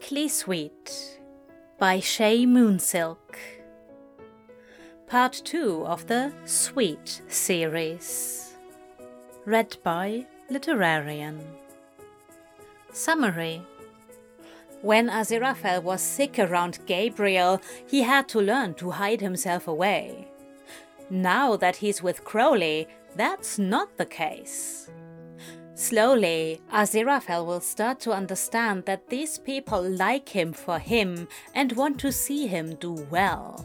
Sickly Sweet by Shay Moonsilk. Part 2 of the Sweet series. Read by Literarian. Summary When Aziraphale was sick around Gabriel, he had to learn to hide himself away. Now that he's with Crowley, that's not the case. Slowly, Aziraphale will start to understand that these people like him for him and want to see him do well.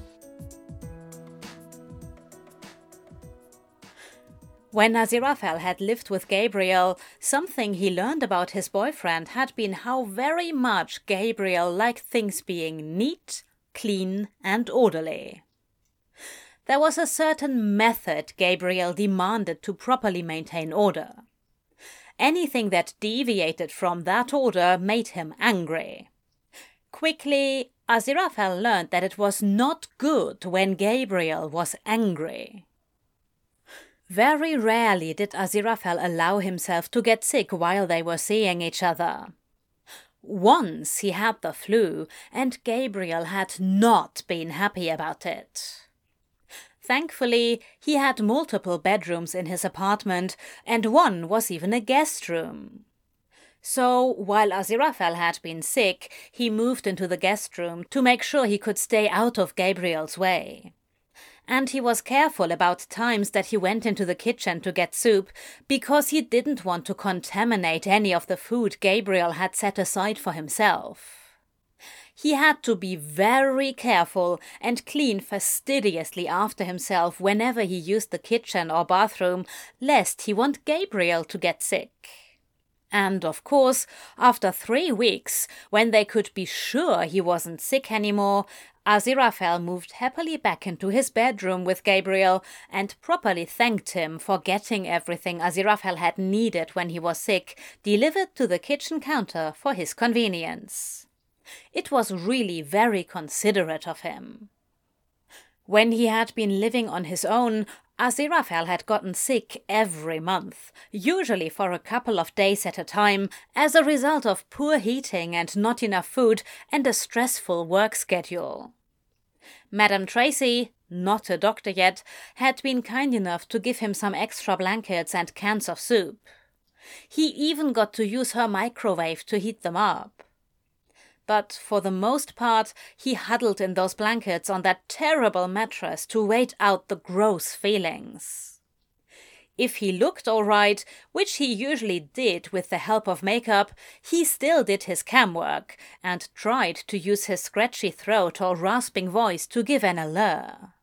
When Aziraphale had lived with Gabriel, something he learned about his boyfriend had been how very much Gabriel liked things being neat, clean, and orderly. There was a certain method Gabriel demanded to properly maintain order. Anything that deviated from that order made him angry. Quickly, Aziraphale learned that it was not good when Gabriel was angry. Very rarely did Aziraphale allow himself to get sick while they were seeing each other. Once he had the flu, and Gabriel had not been happy about it. Thankfully, he had multiple bedrooms in his apartment, and one was even a guest room. So, while Aziraphale had been sick, he moved into the guest room to make sure he could stay out of Gabriel's way. And he was careful about times that he went into the kitchen to get soup because he didn't want to contaminate any of the food Gabriel had set aside for himself he had to be very careful and clean fastidiously after himself whenever he used the kitchen or bathroom, lest he want Gabriel to get sick. And of course, after three weeks, when they could be sure he wasn't sick anymore, Aziraphale moved happily back into his bedroom with Gabriel and properly thanked him for getting everything Aziraphale had needed when he was sick delivered to the kitchen counter for his convenience. It was really very considerate of him. When he had been living on his own, Aziraphale had gotten sick every month, usually for a couple of days at a time, as a result of poor heating and not enough food and a stressful work schedule. Madame Tracy, not a doctor yet, had been kind enough to give him some extra blankets and cans of soup. He even got to use her microwave to heat them up but for the most part he huddled in those blankets on that terrible mattress to wait out the gross feelings. If he looked all right, which he usually did with the help of makeup, he still did his cam work and tried to use his scratchy throat or rasping voice to give an allure.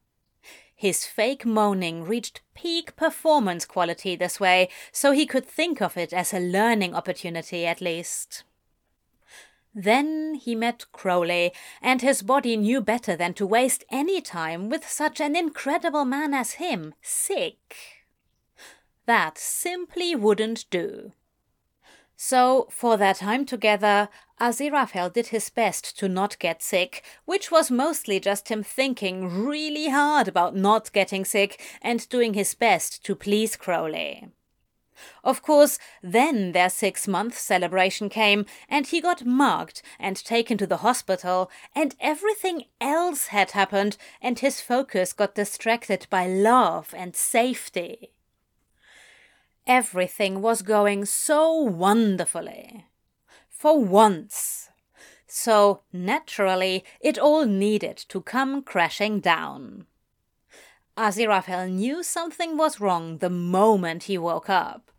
His fake moaning reached peak performance quality this way, so he could think of it as a learning opportunity at least. Then he met Crowley, and his body knew better than to waste any time with such an incredible man as him, sick. That simply wouldn't do. So, for their time together, Aziraphale did his best to not get sick, which was mostly just him thinking really hard about not getting sick and doing his best to please Crowley. Of course, then their six month celebration came, and he got mugged and taken to the hospital, and everything else had happened, and his focus got distracted by love and safety. Everything was going so wonderfully. For once. So, naturally, it all needed to come crashing down. Aziraphale knew something was wrong the moment he woke up.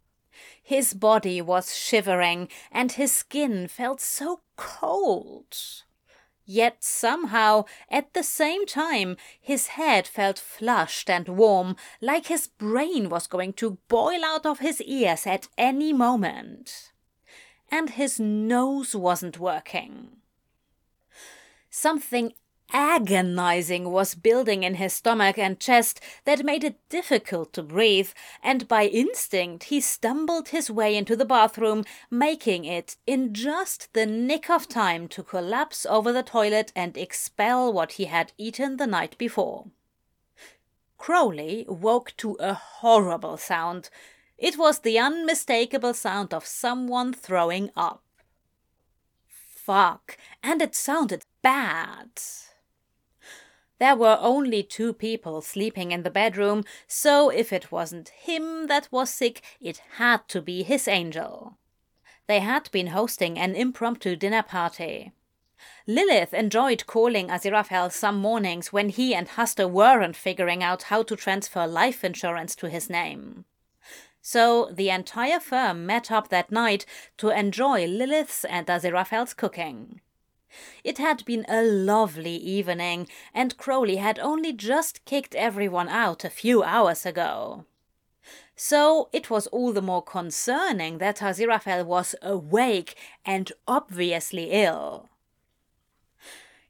His body was shivering and his skin felt so cold. Yet somehow, at the same time, his head felt flushed and warm, like his brain was going to boil out of his ears at any moment. And his nose wasn't working. Something agonizing was building in his stomach and chest that made it difficult to breathe, and by instinct he stumbled his way into the bathroom, making it in just the nick of time to collapse over the toilet and expel what he had eaten the night before. Crowley woke to a horrible sound. It was the unmistakable sound of someone throwing up. fuck, and it sounded bad. There were only two people sleeping in the bedroom, so if it wasn't him that was sick, it had to be his angel. They had been hosting an impromptu dinner party. Lilith enjoyed calling Aziraphale some mornings when he and Hastur weren't figuring out how to transfer life insurance to his name. So the entire firm met up that night to enjoy Lilith's and Aziraphale's cooking. It had been a lovely evening, and Crowley had only just kicked everyone out a few hours ago. So it was all the more concerning that Aziraphale was awake and obviously ill.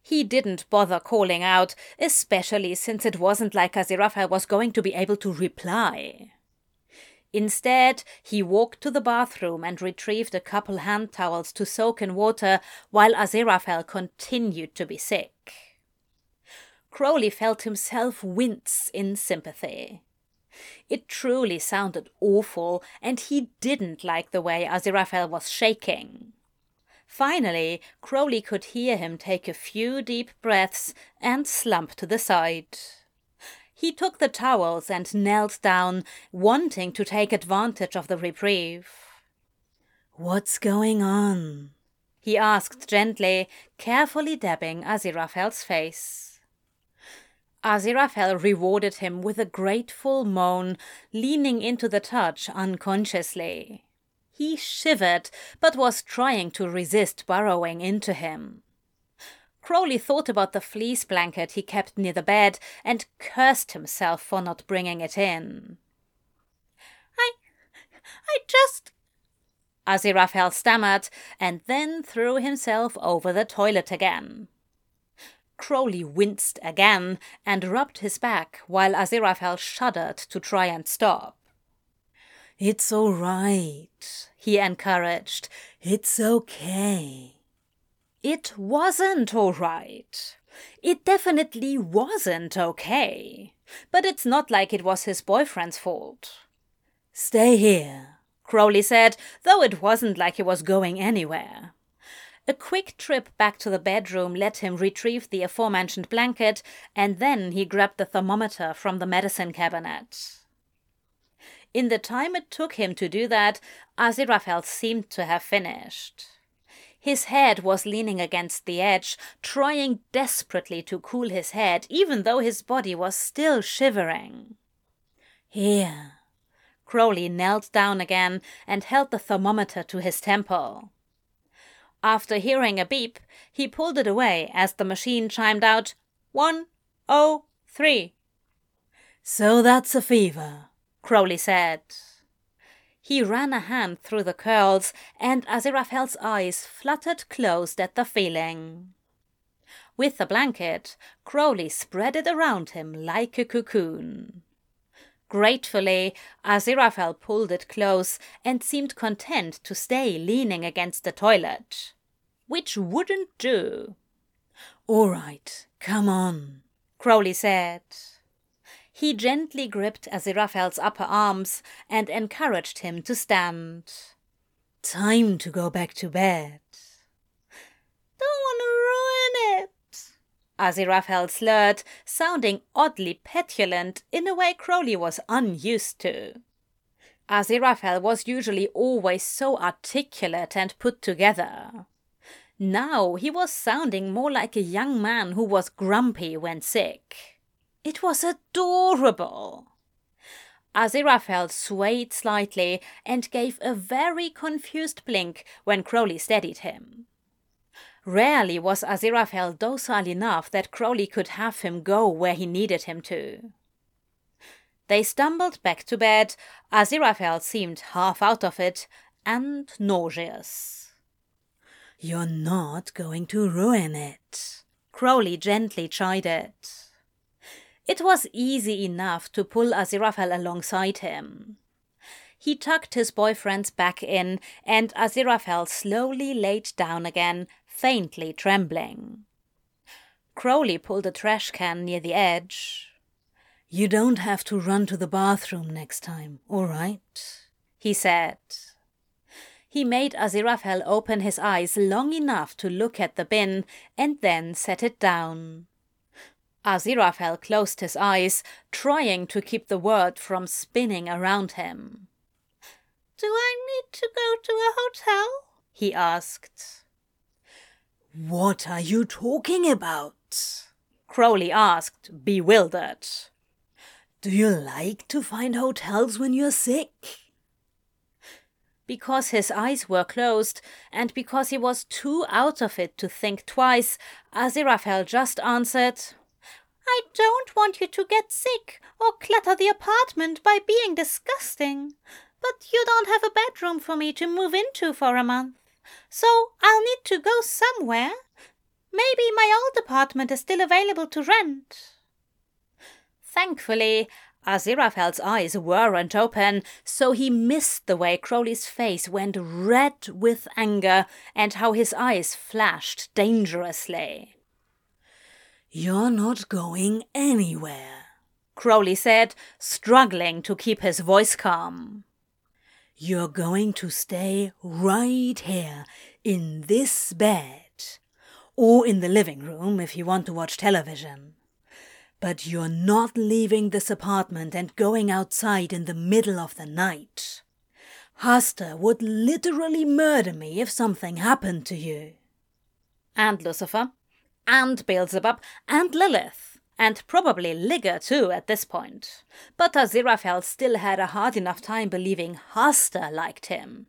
He didn't bother calling out, especially since it wasn't like Aziraphale was going to be able to reply. Instead, he walked to the bathroom and retrieved a couple hand towels to soak in water while Aziraphale continued to be sick. Crowley felt himself wince in sympathy. It truly sounded awful, and he didn't like the way Aziraphale was shaking. Finally, Crowley could hear him take a few deep breaths and slump to the side. He took the towels and knelt down, wanting to take advantage of the reprieve. What's going on? he asked gently, carefully dabbing Aziraphale's face. Aziraphale rewarded him with a grateful moan, leaning into the touch unconsciously. He shivered, but was trying to resist burrowing into him. Crowley thought about the fleece blanket he kept near the bed and cursed himself for not bringing it in. I. I just. Aziraphale stammered and then threw himself over the toilet again. Crowley winced again and rubbed his back while Aziraphale shuddered to try and stop. It's all right, he encouraged. It's okay. It wasn't all right. It definitely wasn't okay. But it's not like it was his boyfriend's fault. Stay here, Crowley said, though it wasn't like he was going anywhere. A quick trip back to the bedroom let him retrieve the aforementioned blanket, and then he grabbed the thermometer from the medicine cabinet. In the time it took him to do that, Aziraphale seemed to have finished. His head was leaning against the edge, trying desperately to cool his head, even though his body was still shivering. Here. Crowley knelt down again and held the thermometer to his temple. After hearing a beep, he pulled it away as the machine chimed out one oh three. So that's a fever, Crowley said. He ran a hand through the curls, and Aziraphale's eyes fluttered closed at the feeling. With the blanket, Crowley spread it around him like a cocoon. Gratefully, Aziraphale pulled it close and seemed content to stay leaning against the toilet. Which wouldn't do. All right, come on, Crowley said. He gently gripped Aziraphale's upper arms and encouraged him to stand. Time to go back to bed. Don't want to ruin it. Aziraphale slurred, sounding oddly petulant in a way Crowley was unused to. Aziraphale was usually always so articulate and put together. Now he was sounding more like a young man who was grumpy when sick. It was adorable. Aziraphale swayed slightly and gave a very confused blink when Crowley steadied him. Rarely was Aziraphale docile enough that Crowley could have him go where he needed him to. They stumbled back to bed. Aziraphale seemed half out of it and nauseous. You're not going to ruin it, Crowley gently chided. It was easy enough to pull Aziraphale alongside him. He tucked his boyfriend's back in, and Aziraphale slowly laid down again, faintly trembling. Crowley pulled a trash can near the edge. You don't have to run to the bathroom next time, all right? he said. he made Aziraphale open his eyes long enough to look at the bin and then set it down. Aziraphale closed his eyes, trying to keep the world from spinning around him. Do I need to go to a hotel? he asked. What are you talking about? Crowley asked, bewildered. Do you like to find hotels when you're sick? Because his eyes were closed, and because he was too out of it to think twice, Aziraphale just answered, I don't want you to get sick or clutter the apartment by being disgusting. But you don't have a bedroom for me to move into for a month. So I'll need to go somewhere. Maybe my old apartment is still available to rent. Thankfully, Aziraphale's eyes weren't open, so he missed the way Crowley's face went red with anger and how his eyes flashed dangerously. You're not going anywhere, Crowley said, struggling to keep his voice calm. You're going to stay right here in this bed, or in the living room if you want to watch television. But you're not leaving this apartment and going outside in the middle of the night. Hastur would literally murder me if something happened to you. And Lucifer, and Beelzebub, and Lilith, and probably Ligur too at this point. But Aziraphale still had a hard enough time believing Hastur liked him.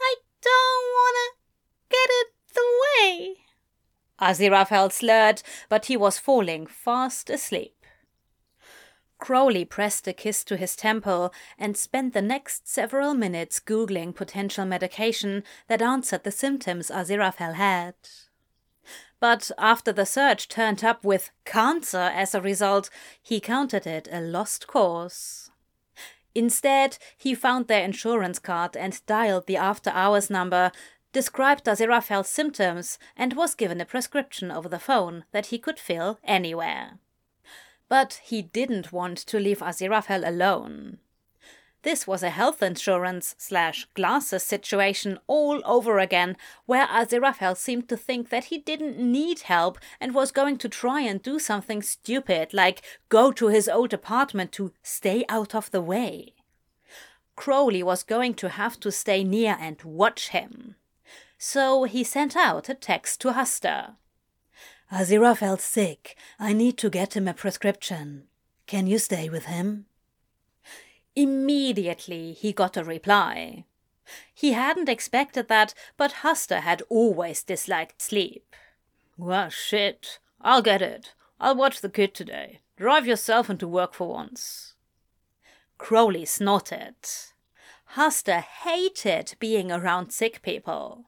I don't wanna get it the way, Aziraphale slurred, but he was falling fast asleep. Crowley pressed a kiss to his temple and spent the next several minutes googling potential medication that answered the symptoms Aziraphale had. But after the search turned up with cancer as a result, he counted it a lost cause. Instead, he found their insurance card and dialed the after hours number described Aziraphale's symptoms and was given a prescription over the phone that he could fill anywhere. But he didn't want to leave Aziraphale alone. This was a health insurance slash glasses situation all over again, where Aziraphale seemed to think that he didn't need help and was going to try and do something stupid, like go to his old apartment to stay out of the way. Crowley was going to have to stay near and watch him so he sent out a text to Hastur. Aziraphale's sick. I need to get him a prescription. Can you stay with him? Immediately he got a reply. He hadn't expected that, but Hastur had always disliked sleep. Well, shit. I'll get it. I'll watch the kid today. Drive yourself into work for once. Crowley snorted. Hastur hated being around sick people.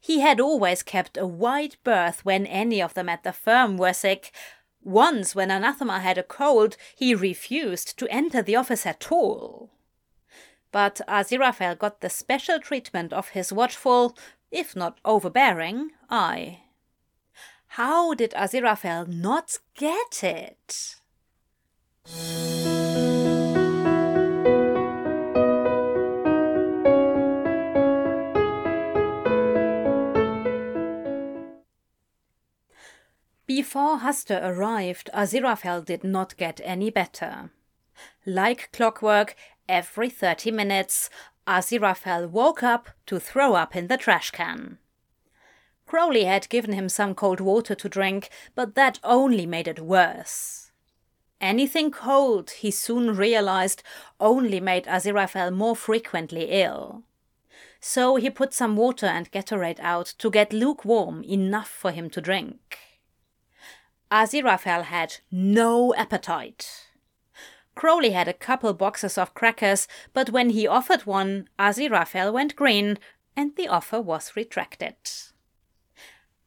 He had always kept a wide berth when any of them at the firm were sick. Once, when Anathema had a cold, he refused to enter the office at all. But Aziraphale got the special treatment of his watchful, if not overbearing, eye. How did Aziraphale not get it? Before Hastur arrived, Aziraphale did not get any better. Like clockwork, every thirty minutes, Aziraphale woke up to throw up in the trash can. Crowley had given him some cold water to drink, but that only made it worse. Anything cold, he soon realized, only made Aziraphale more frequently ill. So he put some water and Gatorade out to get lukewarm enough for him to drink. Aziraphale had no appetite. Crowley had a couple boxes of crackers, but when he offered one, Aziraphale went green, and the offer was retracted.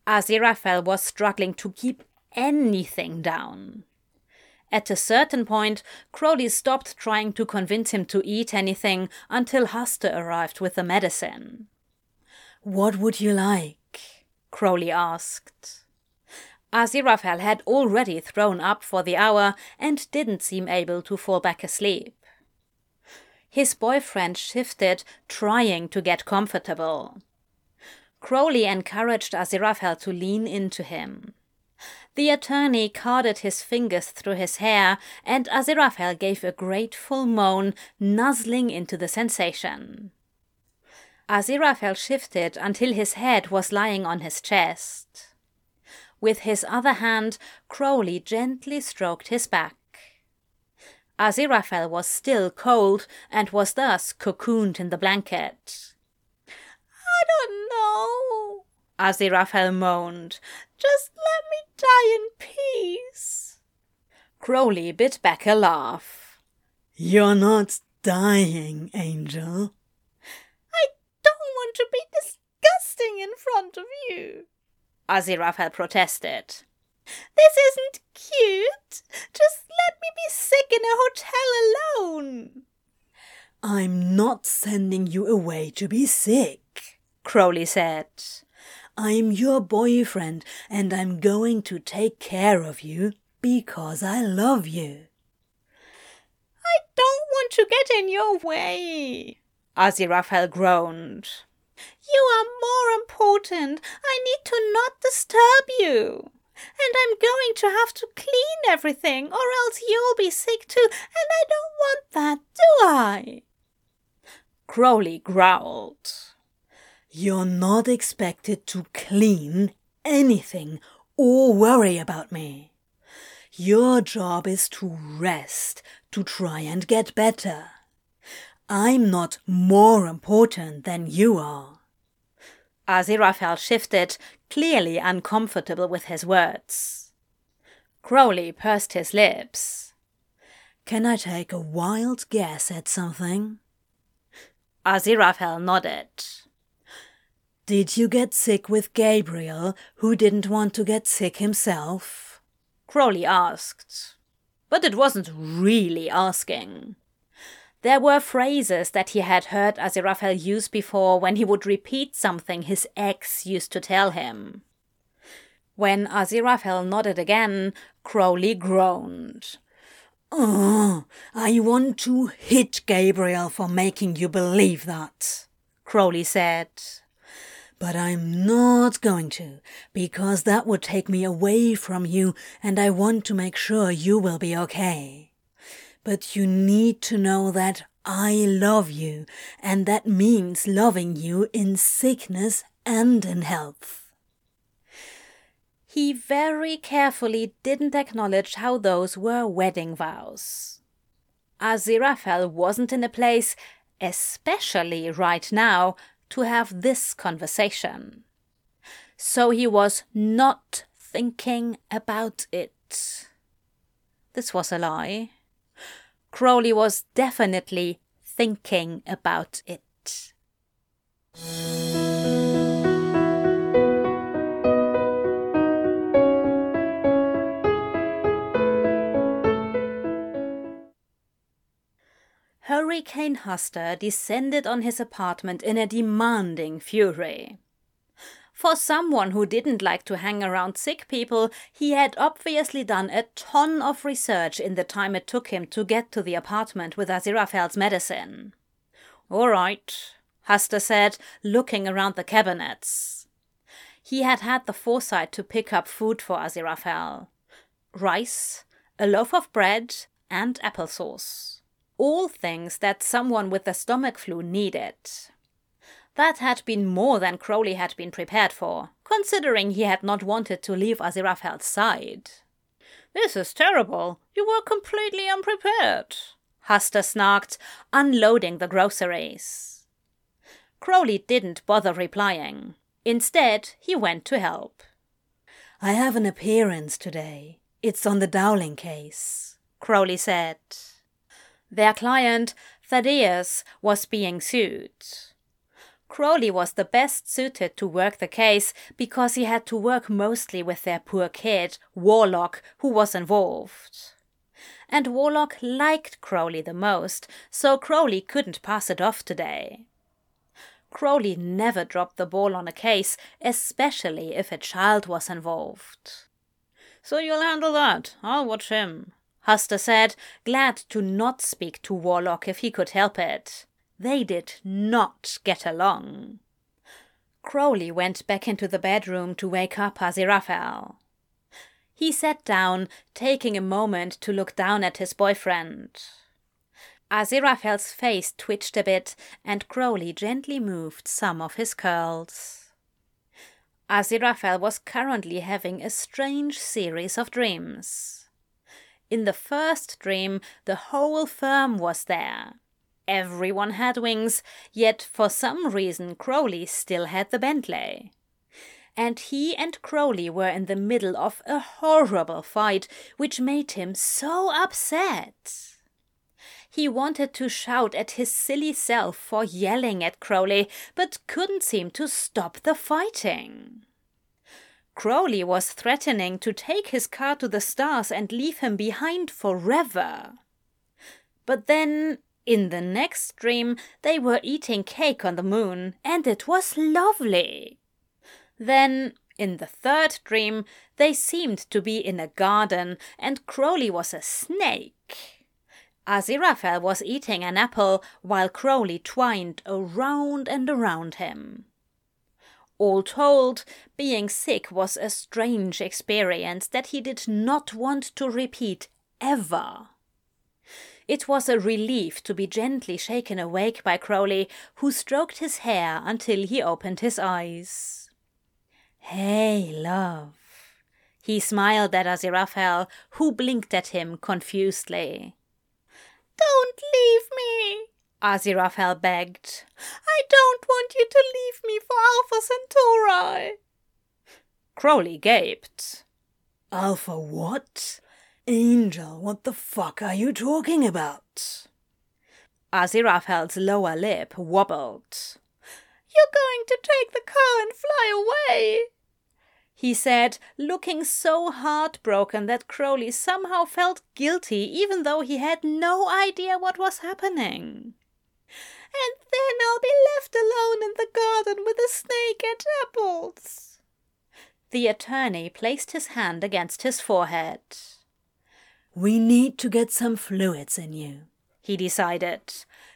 Aziraphale was struggling to keep anything down. At a certain point, Crowley stopped trying to convince him to eat anything until Hastur arrived with the medicine. What would you like? Crowley asked. Aziraphale had already thrown up for the hour and didn't seem able to fall back asleep. His boyfriend shifted, trying to get comfortable. Crowley encouraged Aziraphale to lean into him. The attorney carded his fingers through his hair, and Aziraphale gave a grateful moan, nuzzling into the sensation. Aziraphale shifted until his head was lying on his chest. With his other hand, Crowley gently stroked his back. Aziraphale was still cold and was thus cocooned in the blanket. I don't know, Aziraphale moaned. Just let me die in peace. Crowley bit back a laugh. You're not dying, Angel. I don't want to be disgusting in front of you. Aziraphale protested. This isn't cute. Just let me be sick in a hotel alone. I'm not sending you away to be sick, Crowley said. I'm your boyfriend and I'm going to take care of you because I love you. I don't want to get in your way, Aziraphale groaned. You are more important. I need to not disturb you. And I'm going to have to clean everything, or else you'll be sick too, and I don't want that, do I? Crowley growled. You're not expected to clean anything or worry about me. Your job is to rest, to try and get better. I'm not more important than you are. Aziraphale shifted, clearly uncomfortable with his words. Crowley pursed his lips. Can I take a wild guess at something? Aziraphale nodded. Did you get sick with Gabriel, who didn't want to get sick himself? Crowley asked. But it wasn't really asking. There were phrases that he had heard Aziraphale use before when he would repeat something his ex used to tell him. When Aziraphale nodded again, Crowley groaned. Oh, I want to hit Gabriel for making you believe that, Crowley said. But I'm not going to, because that would take me away from you, and I want to make sure you will be okay. But you need to know that I love you, and that means loving you in sickness and in health. He very carefully didn't acknowledge how those were wedding vows. Aziraphale wasn't in a place, especially right now, to have this conversation. So he was not thinking about it. This was a lie. Crowley was definitely thinking about it. Hurricane Hastur descended on his apartment in a demanding fury. For someone who didn't like to hang around sick people, he had obviously done a ton of research in the time it took him to get to the apartment with Aziraphale's medicine. All right, Hastur said, looking around the cabinets. He had had the foresight to pick up food for Aziraphale rice, a loaf of bread, and applesauce. All things that someone with a stomach flu needed. That had been more than Crowley had been prepared for, considering he had not wanted to leave Aziraphale's side. This is terrible. You were completely unprepared, Hastur snarked, unloading the groceries. Crowley didn't bother replying. Instead, he went to help. I have an appearance today. It's on the Dowling case, Crowley said. Their client, Thaddeus, was being sued. Crowley was the best suited to work the case because he had to work mostly with their poor kid, Warlock, who was involved. And Warlock liked Crowley the most, so Crowley couldn't pass it off today. Crowley never dropped the ball on a case, especially if a child was involved. So you'll handle that. I'll watch him, Hastur said, glad to not speak to Warlock if he could help it. They did not get along. Crowley went back into the bedroom to wake up Aziraphale. He sat down, taking a moment to look down at his boyfriend. Aziraphale's face twitched a bit, and Crowley gently moved some of his curls. Aziraphale was currently having a strange series of dreams. In the first dream, the whole firm was there. Everyone had wings, yet for some reason Crowley still had the Bentley. And he and Crowley were in the middle of a horrible fight, which made him so upset. He wanted to shout at his silly self for yelling at Crowley, but couldn't seem to stop the fighting. Crowley was threatening to take his car to the stars and leave him behind forever. But then, in the next dream, they were eating cake on the moon, and it was lovely. Then, in the third dream, they seemed to be in a garden, and Crowley was a snake. Aziraphale was eating an apple while Crowley twined around and around him. All told, being sick was a strange experience that he did not want to repeat ever. It was a relief to be gently shaken awake by Crowley, who stroked his hair until he opened his eyes. Hey, love. He smiled at Aziraphale, who blinked at him confusedly. Don't leave me, Aziraphale begged. I don't want you to leave me for Alpha Centauri. Crowley gaped. Alpha what? Angel, what the fuck are you talking about? Aziraphale's lower lip wobbled. You're going to take the car and fly away he said, looking so heartbroken that Crowley somehow felt guilty, even though he had no idea what was happening. And then I'll be left alone in the garden with a snake and apples. The attorney placed his hand against his forehead. We need to get some fluids in you, he decided.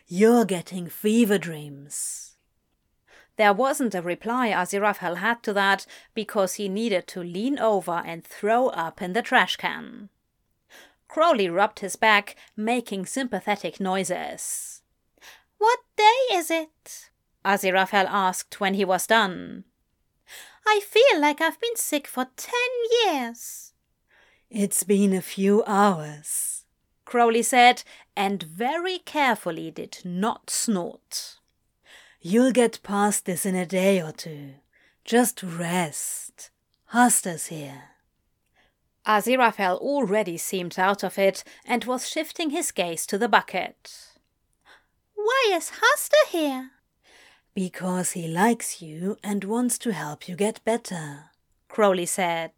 You're getting fever dreams. There wasn't a reply Aziraphale had to that because he needed to lean over and throw up in the trash can. Crowley rubbed his back, making sympathetic noises. What day is it? Aziraphale asked when he was done. I feel like I've been sick for ten years. It's been a few hours, Crowley said, and very carefully did not snort. You'll get past this in a day or two. Just rest. Hastur's here. Aziraphale already seemed out of it and was shifting his gaze to the bucket. Why is Hastur here? Because he likes you and wants to help you get better, Crowley said.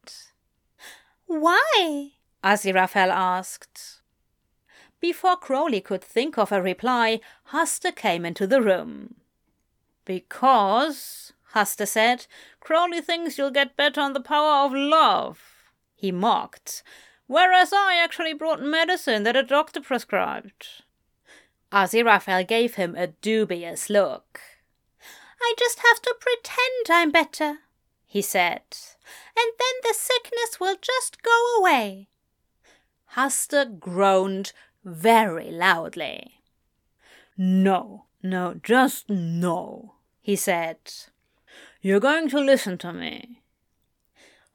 Why? Aziraphale asked. Before Crowley could think of a reply, Hastur came into the room. Because, Hastur said, Crowley thinks you'll get better on the power of love. He mocked. Whereas I actually brought medicine that a doctor prescribed. Aziraphale gave him a dubious look. I just have to pretend I'm better, he said, and then the sickness will just go away. Hastur groaned very loudly. No, no, just no he said. You're going to listen to me.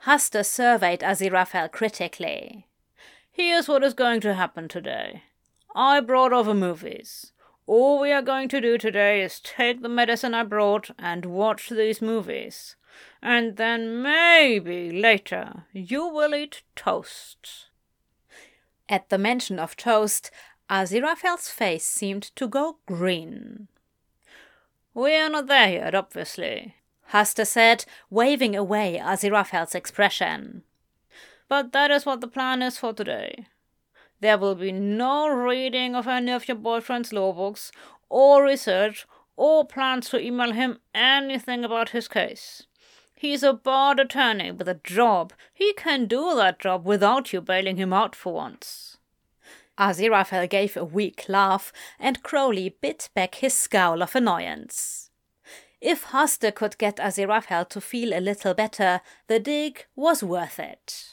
Hastur surveyed Aziraphale critically. Here's what is going to happen today. I brought over movies. All we are going to do today is take the medicine I brought and watch these movies. And then maybe later you will eat toast. At the mention of toast, Aziraphale's face seemed to go green. We are not there yet, obviously, Hastur said, waving away Aziraphale's expression. But that is what the plan is for today. There will be no reading of any of your boyfriend's law books, or research, or plans to email him anything about his case. He's a barred attorney with a job. He can do that job without you bailing him out for once. Aziraphale gave a weak laugh, and Crowley bit back his scowl of annoyance. If Hastur could get Aziraphale to feel a little better, the dig was worth it.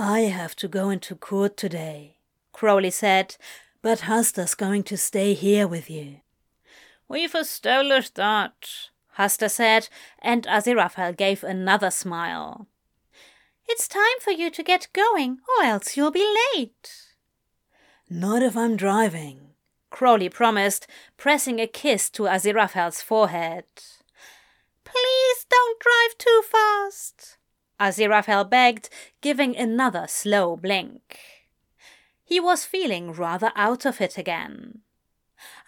I have to go into court today, Crowley said, but Hastur's going to stay here with you. We've established that, Hastur said, and Aziraphale gave another smile. It's time for you to get going, or else you'll be late. Not if I'm driving, Crowley promised, pressing a kiss to Aziraphale's forehead. Please don't drive too fast, Aziraphale begged, giving another slow blink. He was feeling rather out of it again.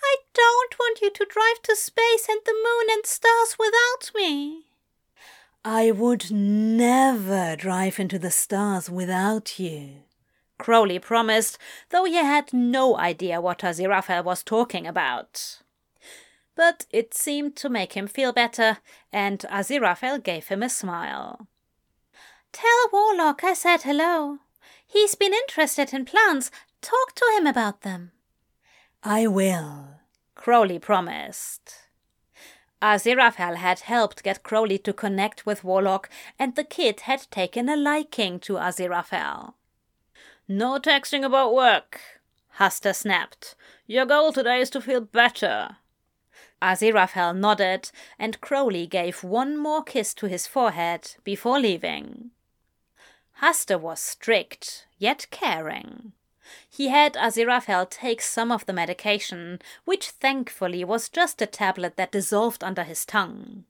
I don't want you to drive to space and the moon and stars without me. I would never drive into the stars without you. Crowley promised, though he had no idea what Aziraphale was talking about. But it seemed to make him feel better, and Aziraphale gave him a smile. Tell Warlock I said hello. He's been interested in plants. Talk to him about them. I will, Crowley promised. Aziraphale had helped get Crowley to connect with Warlock, and the kid had taken a liking to Aziraphale. No texting about work, Hastur snapped. Your goal today is to feel better. Aziraphale nodded, and Crowley gave one more kiss to his forehead before leaving. Hastur was strict, yet caring. He had Aziraphale take some of the medication, which thankfully was just a tablet that dissolved under his tongue.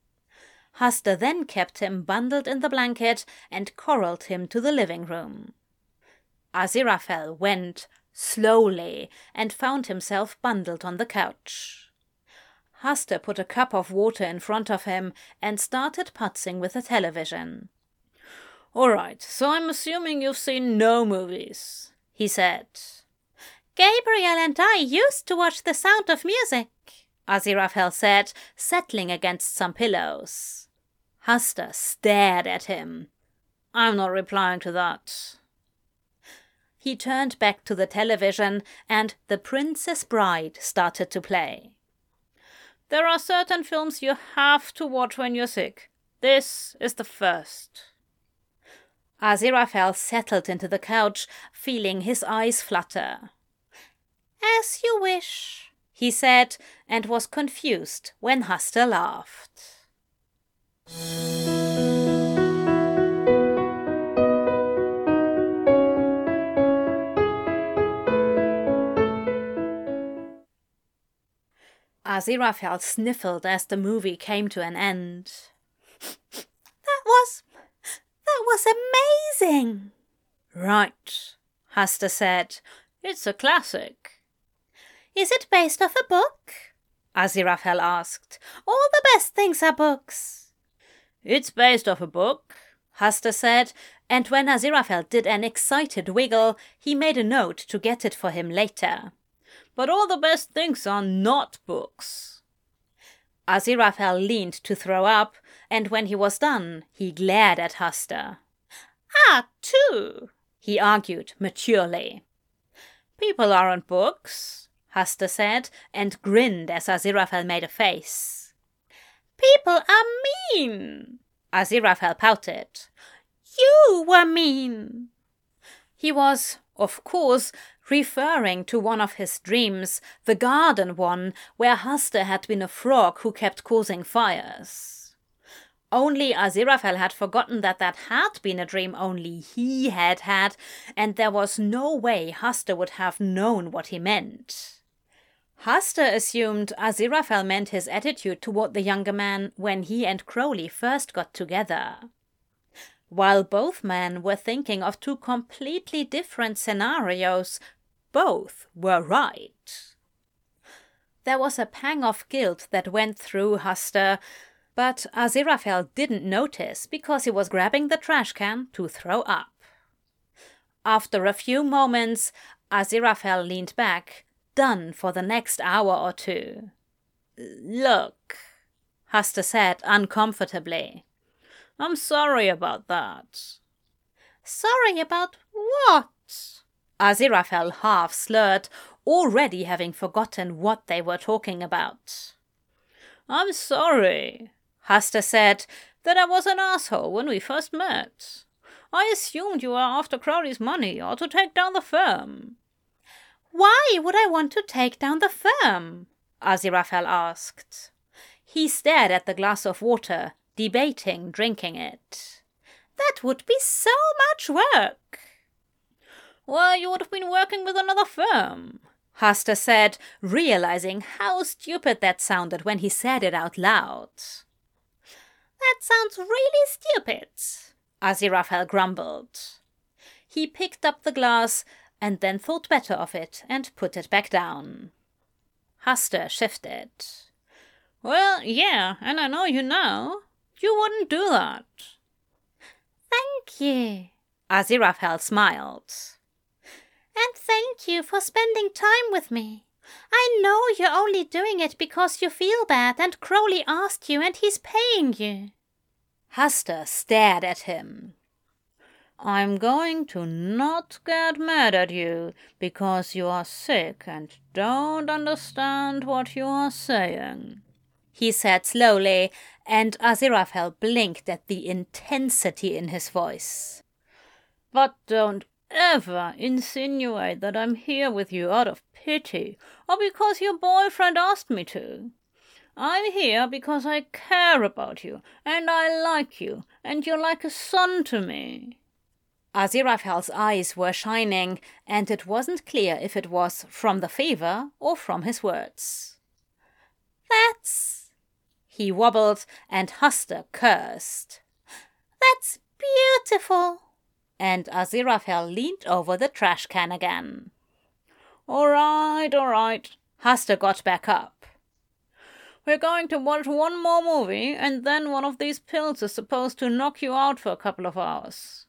Hastur then kept him bundled in the blanket and corralled him to the living room. Aziraphale went slowly and found himself bundled on the couch. Hastur put a cup of water in front of him and started putzing with the television. All right, so I'm assuming you've seen no movies, he said. Gabriel and I used to watch The Sound of Music, Aziraphale said, settling against some pillows. Hastur stared at him. I'm not replying to that. He turned back to the television and The Princess Bride started to play. There are certain films you have to watch when you're sick. This is the first. Aziraphale settled into the couch, feeling his eyes flutter. As you wish, he said, and was confused when Hastur laughed. Aziraphale sniffled as the movie came to an end. That was. That was amazing! Right, Hastur said. It's a classic. Is it based off a book? Aziraphale asked. All the best things are books. It's based off a book, Hastur said, and when Aziraphale did an excited wiggle, he made a note to get it for him later but all the best things are not books. Aziraphale leaned to throw up, and when he was done, he glared at Hastur. Ah, two, he argued maturely. People aren't books, Hastur said, and grinned as Aziraphale made a face. People are mean, Aziraphale pouted. You were mean. He was, of course, referring to one of his dreams, the garden one, where Hastur had been a frog who kept causing fires. Only Aziraphale had forgotten that that had been a dream only he had had, and there was no way Hastur would have known what he meant. Hastur assumed Aziraphale meant his attitude toward the younger man when he and Crowley first got together. While both men were thinking of two completely different scenarios, both were right. There was a pang of guilt that went through Hastur, but Aziraphale didn't notice because he was grabbing the trash can to throw up. After a few moments, Aziraphale leaned back, done for the next hour or two. Look, Hastur said uncomfortably. I'm sorry about that. Sorry about what? Aziraphale half slurred, already having forgotten what they were talking about. I'm sorry, Hastur said, that I was an asshole when we first met. I assumed you were after Crowley's money or to take down the firm. Why would I want to take down the firm? Aziraphale asked. He stared at the glass of water, debating drinking it. That would be so much work. Well, you would have been working with another firm, Hastur said, realizing how stupid that sounded when he said it out loud. That sounds really stupid, Aziraphale grumbled. He picked up the glass and then thought better of it and put it back down. Hastur shifted. Well, yeah, and I know you now. You wouldn't do that. Thank you. Aziraphale smiled. And thank you for spending time with me. I know you're only doing it because you feel bad and Crowley asked you and he's paying you. Hastur stared at him. I'm going to not get mad at you because you are sick and don't understand what you are saying, he said slowly, and Aziraphale blinked at the intensity in his voice. But don't ever insinuate that I'm here with you out of pity or because your boyfriend asked me to. I'm here because I care about you and I like you and you're like a son to me. Aziraphale's eyes were shining, and it wasn't clear if it was from the fever or from his words. That's. He wobbled, and Hastur cursed. That's beautiful. And Aziraphale leaned over the trash can again. All right, all right. Hastur got back up. We're going to watch one more movie, and then one of these pills is supposed to knock you out for a couple of hours.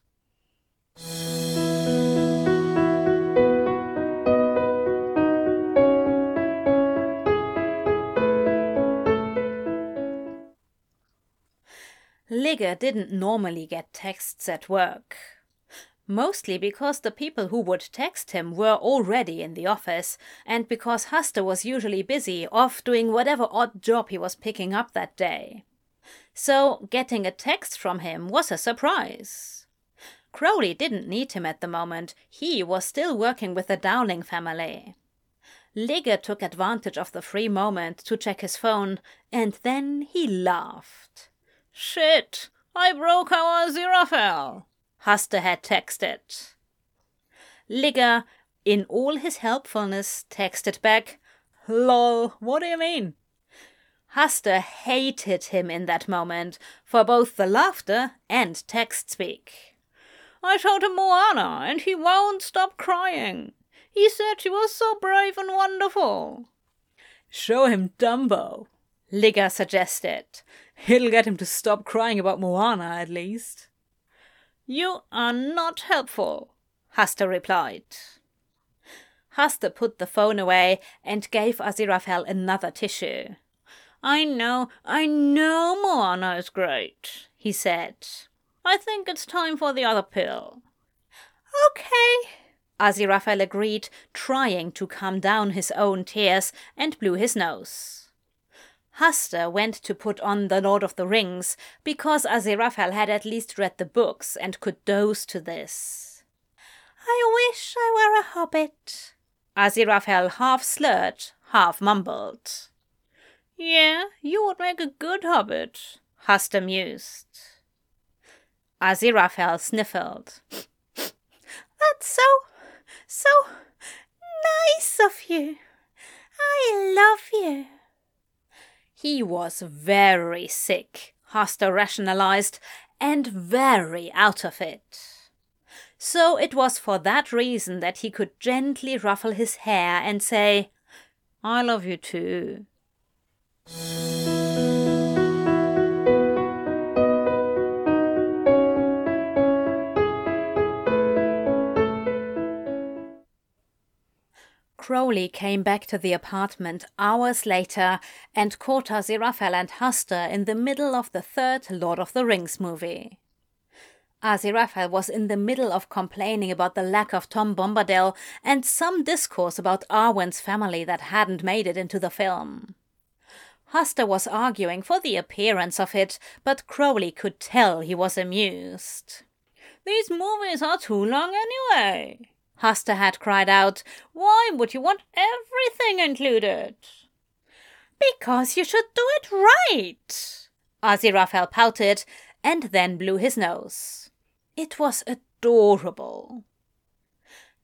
Ligur didn't normally get texts at work. Mostly because the people who would text him were already in the office, and because Hastur was usually busy off doing whatever odd job he was picking up that day. So getting a text from him was a surprise. Crowley didn't need him at the moment. He was still working with the Dowling family. Ligur took advantage of the free moment to check his phone, and then he laughed. Shit! I broke our Aziraphale! Hastur had texted. Ligur, in all his helpfulness, texted back, Lol, what do you mean? Hastur hated him in that moment for both the laughter and text speak. I showed him Moana, and he won't stop crying. He said she was so brave and wonderful. Show him Dumbo, Ligur suggested. It'll get him to stop crying about Moana, at least. You are not helpful, Hastur replied. Hastur put the phone away and gave Aziraphale another tissue. I know, I know Moana is great, he said. I think it's time for the other pill. Okay, Aziraphale agreed, trying to calm down his own tears, and blew his nose. Hastur went to put on The Lord of the Rings because Aziraphale had at least read the books and could doze to this. I wish I were a hobbit. Aziraphale half slurred, half mumbled. Yeah, you would make a good hobbit, Hastur mused. Aziraphale sniffled. That's so, so nice of you. I love you. He was very sick, Hastur rationalized, and very out of it. So it was for that reason that he could gently ruffle his hair and say, I love you too. Crowley came back to the apartment hours later and caught Aziraphale and Hastur in the middle of the third Lord of the Rings movie. Aziraphale was in the middle of complaining about the lack of Tom Bombadil and some discourse about Arwen's family that hadn't made it into the film. Hastur was arguing for the appearance of it, but Crowley could tell he was amused. These movies are too long anyway, Hastur had cried out. Why would you want everything included? Because you should do it right, Aziraphale pouted and then blew his nose. It was adorable.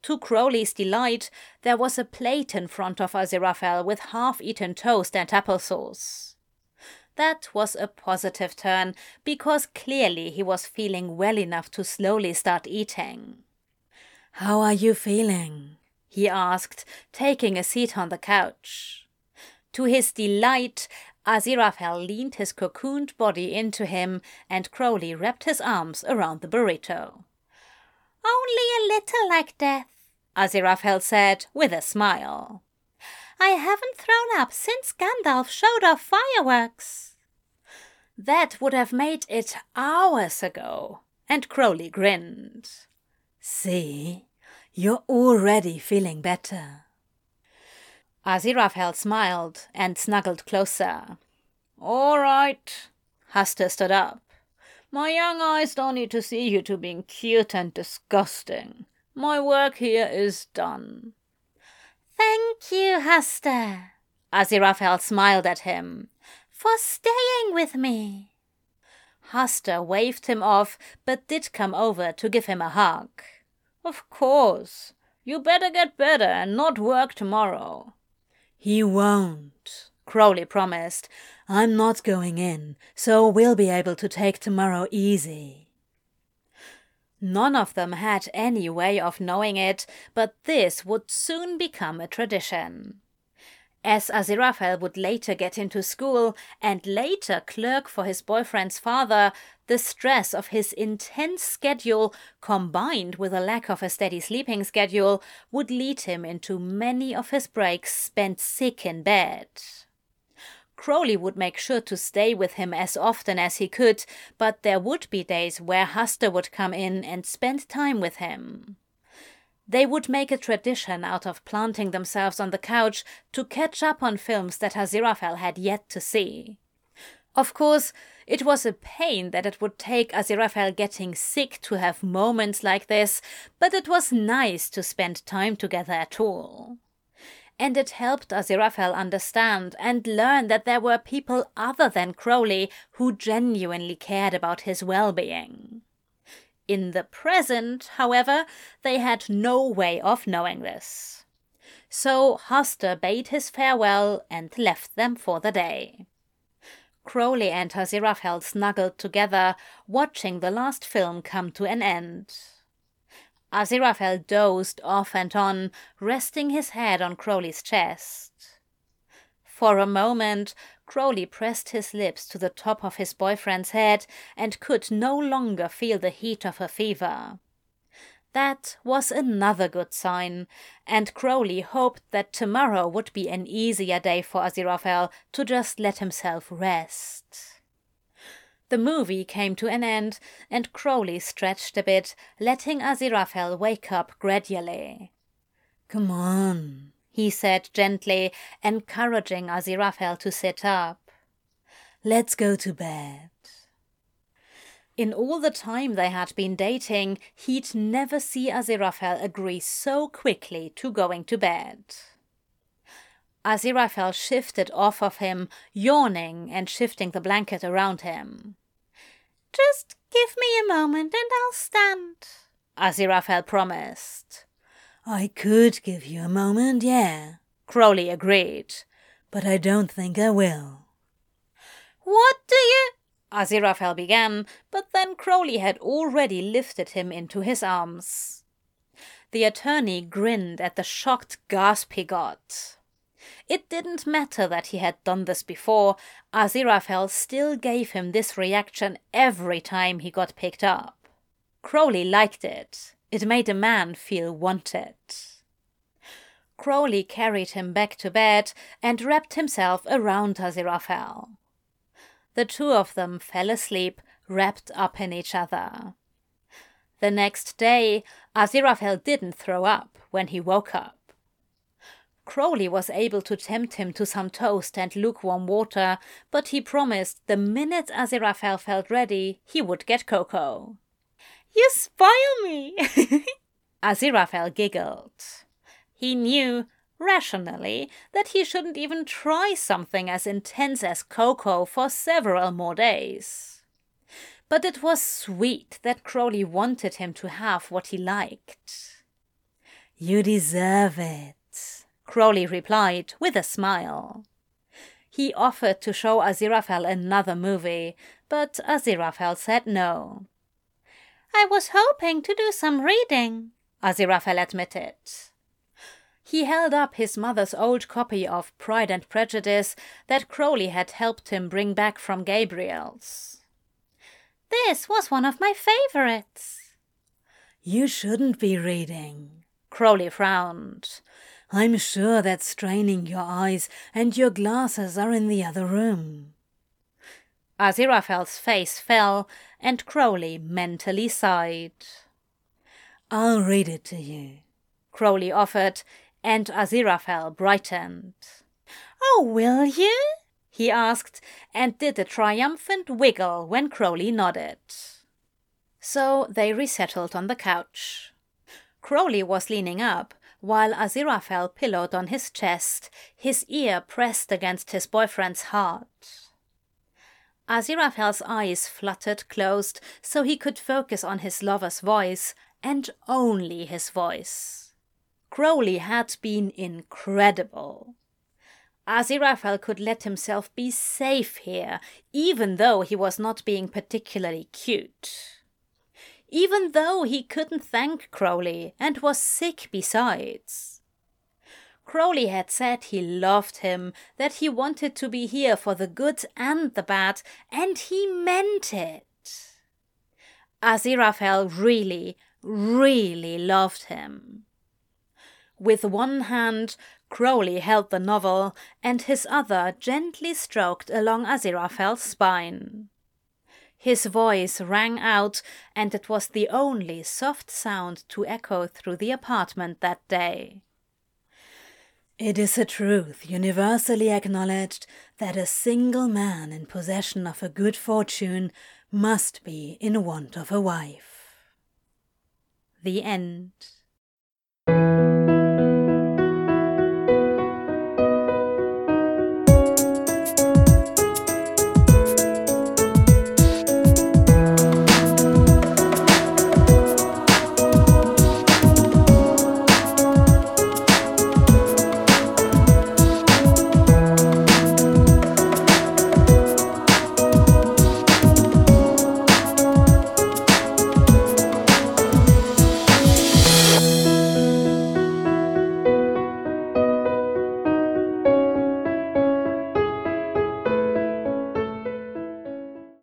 To Crowley's delight, there was a plate in front of Aziraphale with half eaten toast and applesauce. That was a positive turn, because clearly he was feeling well enough to slowly start eating. How are you feeling? he asked, taking a seat on the couch. To his delight, Aziraphale leaned his cocooned body into him, and Crowley wrapped his arms around the burrito. Only a little like death, Aziraphale said with a smile. I haven't thrown up since Gandalf showed off fireworks. That would have made it hours ago, and Crowley grinned. See, you're already feeling better. Aziraphale smiled and snuggled closer. All right. Hastur stood up. My young eyes don't need to see you two being cute and disgusting. My work here is done. Thank you, Hastur. Aziraphale smiled at him. For staying with me. Hastur waved him off, but did come over to give him a hug. Of course. You better get better and not work tomorrow. He won't, Crowley promised. I'm not going in, so we'll be able to take tomorrow easy. None of them had any way of knowing it, but this would soon become a tradition. As Aziraphale would later get into school and later clerk for his boyfriend's father, the stress of his intense schedule, combined with a lack of a steady sleeping schedule, would lead him into many of his breaks spent sick in bed. Crowley would make sure to stay with him as often as he could, but there would be days where Hastur would come in and spend time with him. They would make a tradition out of planting themselves on the couch to catch up on films that Aziraphale had yet to see. Of course, it was a pain that it would take Aziraphale getting sick to have moments like this, but it was nice to spend time together at all. And it helped Aziraphale understand and learn that there were people other than Crowley who genuinely cared about his well being. In the present, however, they had no way of knowing this. So Hastur bade his farewell and left them for the day. Crowley and Aziraphale snuggled together, watching the last film come to an end. Aziraphale dozed off and on, resting his head on Crowley's chest. For a moment, Crowley pressed his lips to the top of his boyfriend's head and could no longer feel the heat of her fever. That was another good sign, and Crowley hoped that tomorrow would be an easier day for Aziraphale to just let himself rest. The movie came to an end, and Crowley stretched a bit, letting Aziraphale wake up gradually. Come on, he said gently, encouraging Aziraphale to sit up. Let's go to bed. In all the time they had been dating, he'd never see Aziraphale agree so quickly to going to bed. Aziraphale shifted off of him, yawning and shifting the blanket around him. Just give me a moment and I'll stand, Aziraphale promised. I could give you a moment, yeah, Crowley agreed. But I don't think I will. What do you. Aziraphale began, but then Crowley had already lifted him into his arms. The attorney grinned at the shocked gasp he got. It didn't matter that he had done this before, Aziraphale still gave him this reaction every time he got picked up. Crowley liked it. It made a man feel wanted. Crowley carried him back to bed and wrapped himself around Aziraphale. The two of them fell asleep, wrapped up in each other. The next day, Aziraphale didn't throw up when he woke up. Crowley was able to tempt him to some toast and lukewarm water, but he promised the minute Aziraphale felt ready, he would get cocoa. You spoil me! Aziraphale giggled. He knew, rationally, that he shouldn't even try something as intense as cocoa for several more days. But it was sweet that Crowley wanted him to have what he liked. You deserve it. Crowley replied with a smile. He offered to show Aziraphale another movie, but Aziraphale said no. I was hoping to do some reading, Aziraphale admitted. He held up his mother's old copy of Pride and Prejudice that Crowley had helped him bring back from Gabriel's. This was one of my favorites. You shouldn't be reading. Crowley frowned. I'm sure that's straining your eyes, and your glasses are in the other room. Aziraphale's face fell, and Crowley mentally sighed. I'll read it to you, Crowley offered, and Aziraphale brightened. Oh, will you? he asked, and did a triumphant wiggle when Crowley nodded. So they resettled on the couch. Crowley was leaning up, while Aziraphale pillowed on his chest, his ear pressed against his boyfriend's heart. Aziraphale's eyes fluttered closed so he could focus on his lover's voice, and only his voice. Crowley had been incredible. Aziraphale could let himself be safe here, even though he was not being particularly cute even though he couldn't thank Crowley and was sick besides. Crowley had said he loved him, that he wanted to be here for the good and the bad, and he meant it. Aziraphale really, really loved him. With one hand, Crowley held the novel, and his other gently stroked along Aziraphale's spine. His voice rang out, and it was the only soft sound to echo through the apartment that day. It is a truth universally acknowledged that a single man in possession of a good fortune must be in want of a wife. The end.